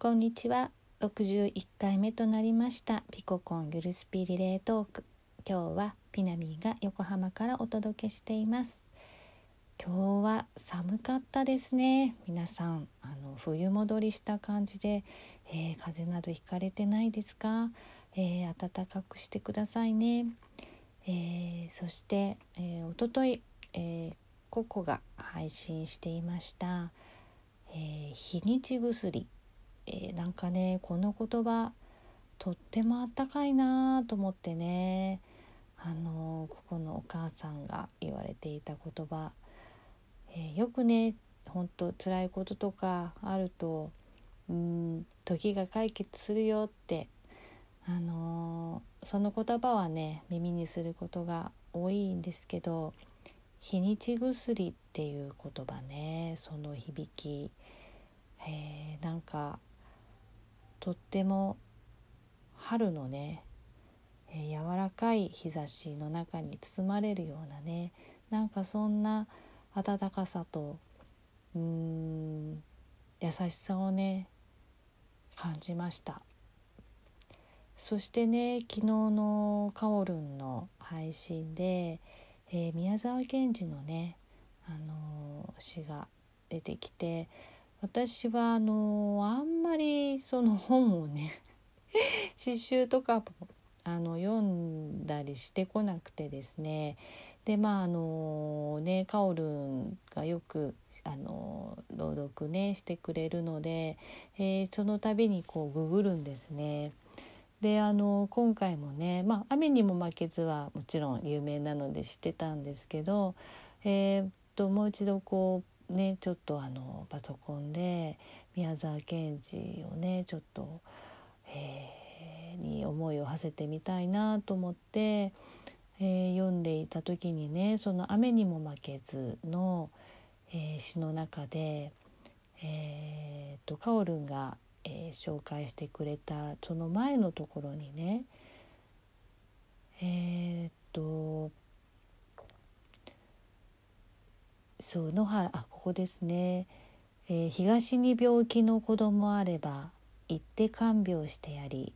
こんにちは。61回目となりました。ピココンゆるスピリレートーク。今日はピナミーが横浜からお届けしています。今日は寒かったですね。皆さんあの冬戻りした感じで、えー、風邪などひかれてないですか、えー、暖かくしてくださいね、えー、そして、えー、おととい、えー、ココが配信していました。えー、日にち薬、えー、なんかねこの言葉とってもあったかいなと思ってね。あのここのお母さんが言われていた言葉、えー、よくね本当辛いこととかあるとうん時が解決するよって。あのその言葉はね耳にすることが多いんですけど日にち薬っていう言葉ねその響き、えー、なんかとっても春のね、えー、柔らかい日差しの中に包まれるようなねなんかそんな温かさとうーん優しさをね感じました。そしてね昨日のカオルンの配信でえー、宮沢賢治のね、あのー、詩が出てきて私はあの、あんまりその本をね 詩集とかもあの読んだりしてこなくてですねでまああのねカオルンがよくあの朗読ねしてくれるので、えー、その度にこうググるんですね。であの今回もね、まあ、雨にも負けずはもちろん有名なので知ってたんですけど、えー、ともう一度こうねちょっとあのパソコンで宮沢賢治をねちょっと、えー、に思いを馳せてみたいなと思って、えー、読んでいた時にねその「雨にも負けずの」えー、詩の中で、えーと、とカオルンがえー、紹介してくれたその前のところにねえー、っとそう野原あここですね、えー、東に病気の子供あれば行って看病してやり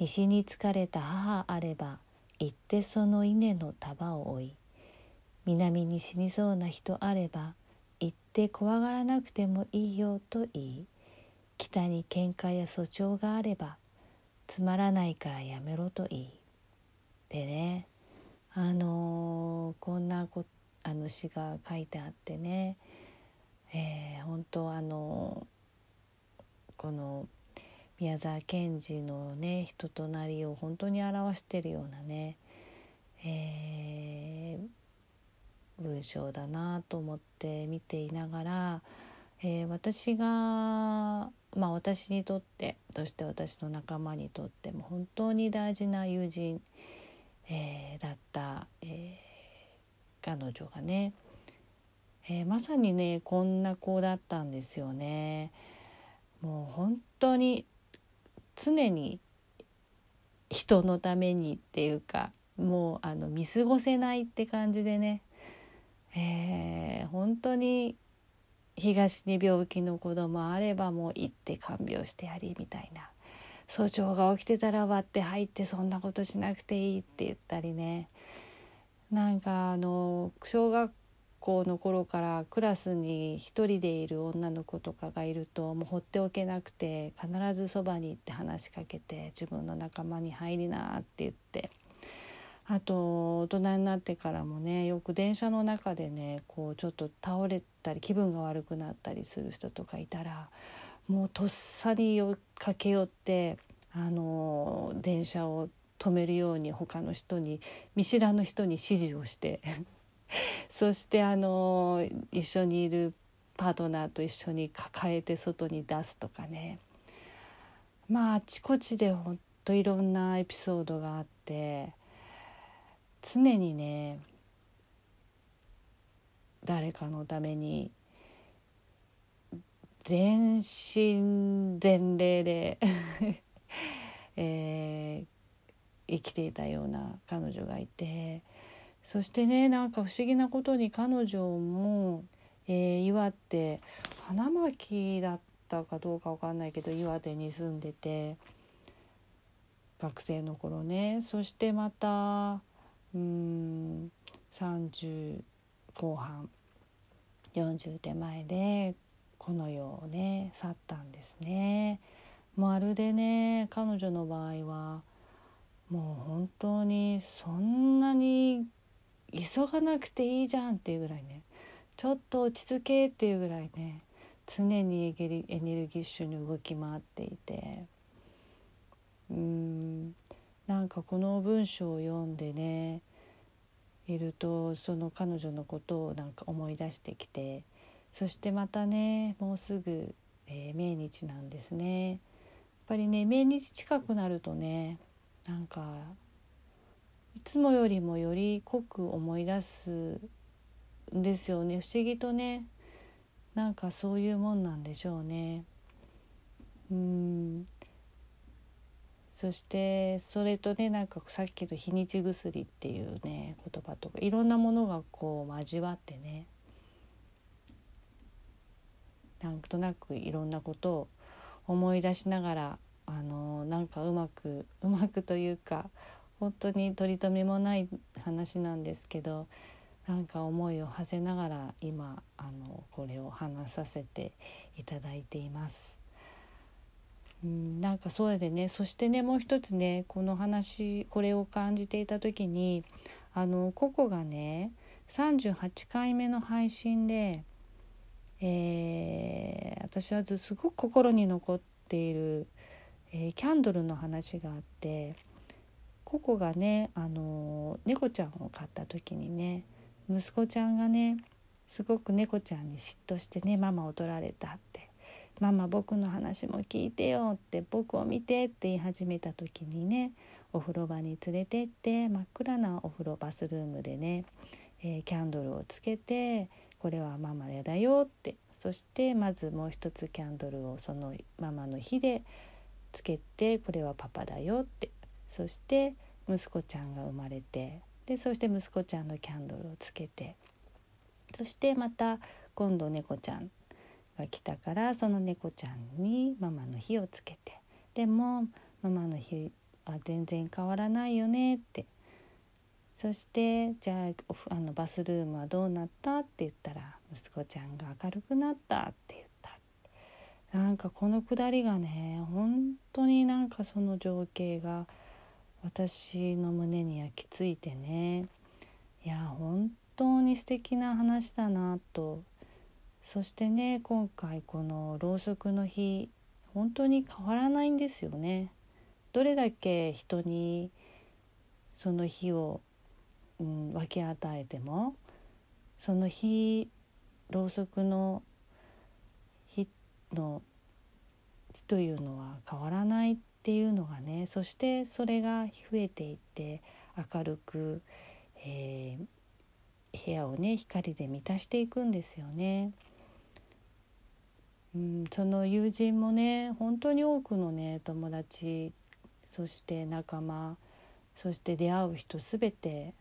西に疲れた母あれば行ってその稲の束を追い南に死にそうな人あれば行って怖がらなくてもいいよと言い北に喧嘩や訴訟があればつまらないからやめろといい。でねあのー、こんなことあの詩が書いてあってね、えー、本当あの、この宮沢賢治のね人となりを本当に表してるようなね、えー、文章だなと思って見ていながら、えー、私がまあ私にとってそして私の仲間にとっても本当に大事な友人、えー、だった、えー、彼女がね、えー、まさにねこんな子だったんですよね。もう本当に常に人のためにっていうかもうあの見過ごせないって感じでね、えー、本当に東に病気の子供あればもう行って看病してやりみたいな。訴訟が起きてたら割って入ってそんなことしなくていいって言ったりね。なんかあの小学校の頃からクラスに一人でいる女の子とかがいるともう放っておけなくて必ずそばに行って話しかけて自分の仲間に入りなって言って。あと大人になってからもねよく電車の中でねこうちょっと倒れたり気分が悪くなったりする人とかいたらもうとっさに駆け寄ってあの電車を止めるように他の人に見知らぬ人に指示をして そしてあの一緒にいるパートナーと一緒に抱えて外に出すとかね。まああちこちでほんといろんなエピソードがあって常にね誰かのために全身全霊で えー、生きていたような彼女がいてそしてねなんか不思議なことに彼女も、えー、岩って花巻だったかどうかわかんないけど岩手に住んでて学生の頃ねそしてまたうん30後半40手前でこの世をね去ったんですね。まるでね彼女の場合はもう本当にそんなに急がなくていいじゃんっていうぐらいねちょっと落ち着けっていうぐらいね常にエネルギッシュに動き回っていてうんなんかこの文章を読んでねいるとその彼女のことをなんか思い出してきてそしてまたねもうすぐ、えー、命日なんですね。やっぱりね命日近くなるとねなんかいつもよりもより濃く思い出すんですよね不思議とねなんかそういうもんなんでしょうね。うんそしてそれとねなんかさっきの日にち薬っていうね言葉とかいろんなものがこう交わってねなんとなくいろんなことを思い出しながらあのなんかうまくうまくというか本当に取り留めもない話なんですけどなんか思いを馳せながら今あのこれを話させていただいています。うんなんかそうやでねそしてねもう一つねこの話これを感じていた時にあのココがね38回目の配信で、えー、私はすごく心に残っている、えー、キャンドルの話があってココがねあの猫ちゃんを飼った時にね息子ちゃんがねすごく猫ちゃんに嫉妬してねママを取られたって「ママ僕の話も聞いてよ」って「僕を見て」って言い始めた時にねお風呂場に連れてって真っ暗なお風呂バスルームでね、えー、キャンドルをつけて「これはママやだよ」ってそしてまずもう一つキャンドルをそのママの火でつけて「これはパパだよ」って。そして息子ちゃんが生まれてでそして息子ちゃんのキャンドルをつけて。そしてまた今度猫ちゃんが来たからその猫ちゃんにママの火をつけて。でもママの火は全然変わらないよねって。そしてじゃああのバスルームはどうなったって言ったら息子ちゃんが明るくなったってなんかこのくだりがね本当になんかその情景が私の胸に焼き付いてねいや本当に素敵な話だなとそしてね今回このろうそくの日本当に変わらないんですよね。どれだけ人にその日を、うん、分け与えてもその日ろうそくののというのは変わらないっていうのがねそしてそれが増えていって明るく、えー、部屋をね光で満たしていくんですよね。うん、その友人もね本当に多くのね友達そして仲間そして出会う人全て、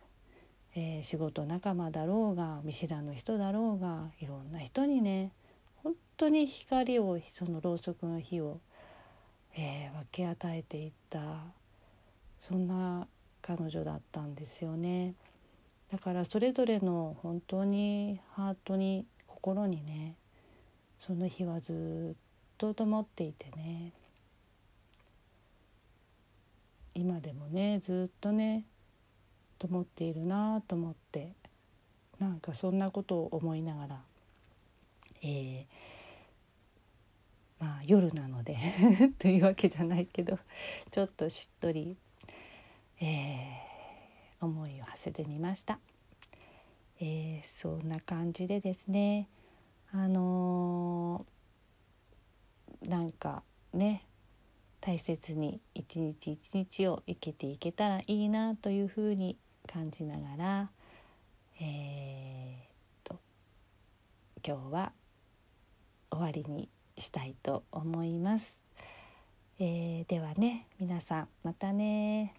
えー、仕事仲間だろうが見知らぬ人だろうがいろんな人にね本当に光をそのろうそくの火をえー、分け与えていったそんな彼女だったんですよね。だからそれぞれの本当にハートに心にねその日はずっと灯っていてね今でもねずっとね灯っているなと思ってなんかそんなことを思いながら、えー、まあ夜なので というわけじゃないけどちょっとしっとり、えー、思いを馳せてみました、えー、そんな感じでですねあのー、なんかね大切に一日一日を生きていけたらいいなというふうに感じながらえー、と今日は終わりにしたいと思います。えー、ではね皆さんまたね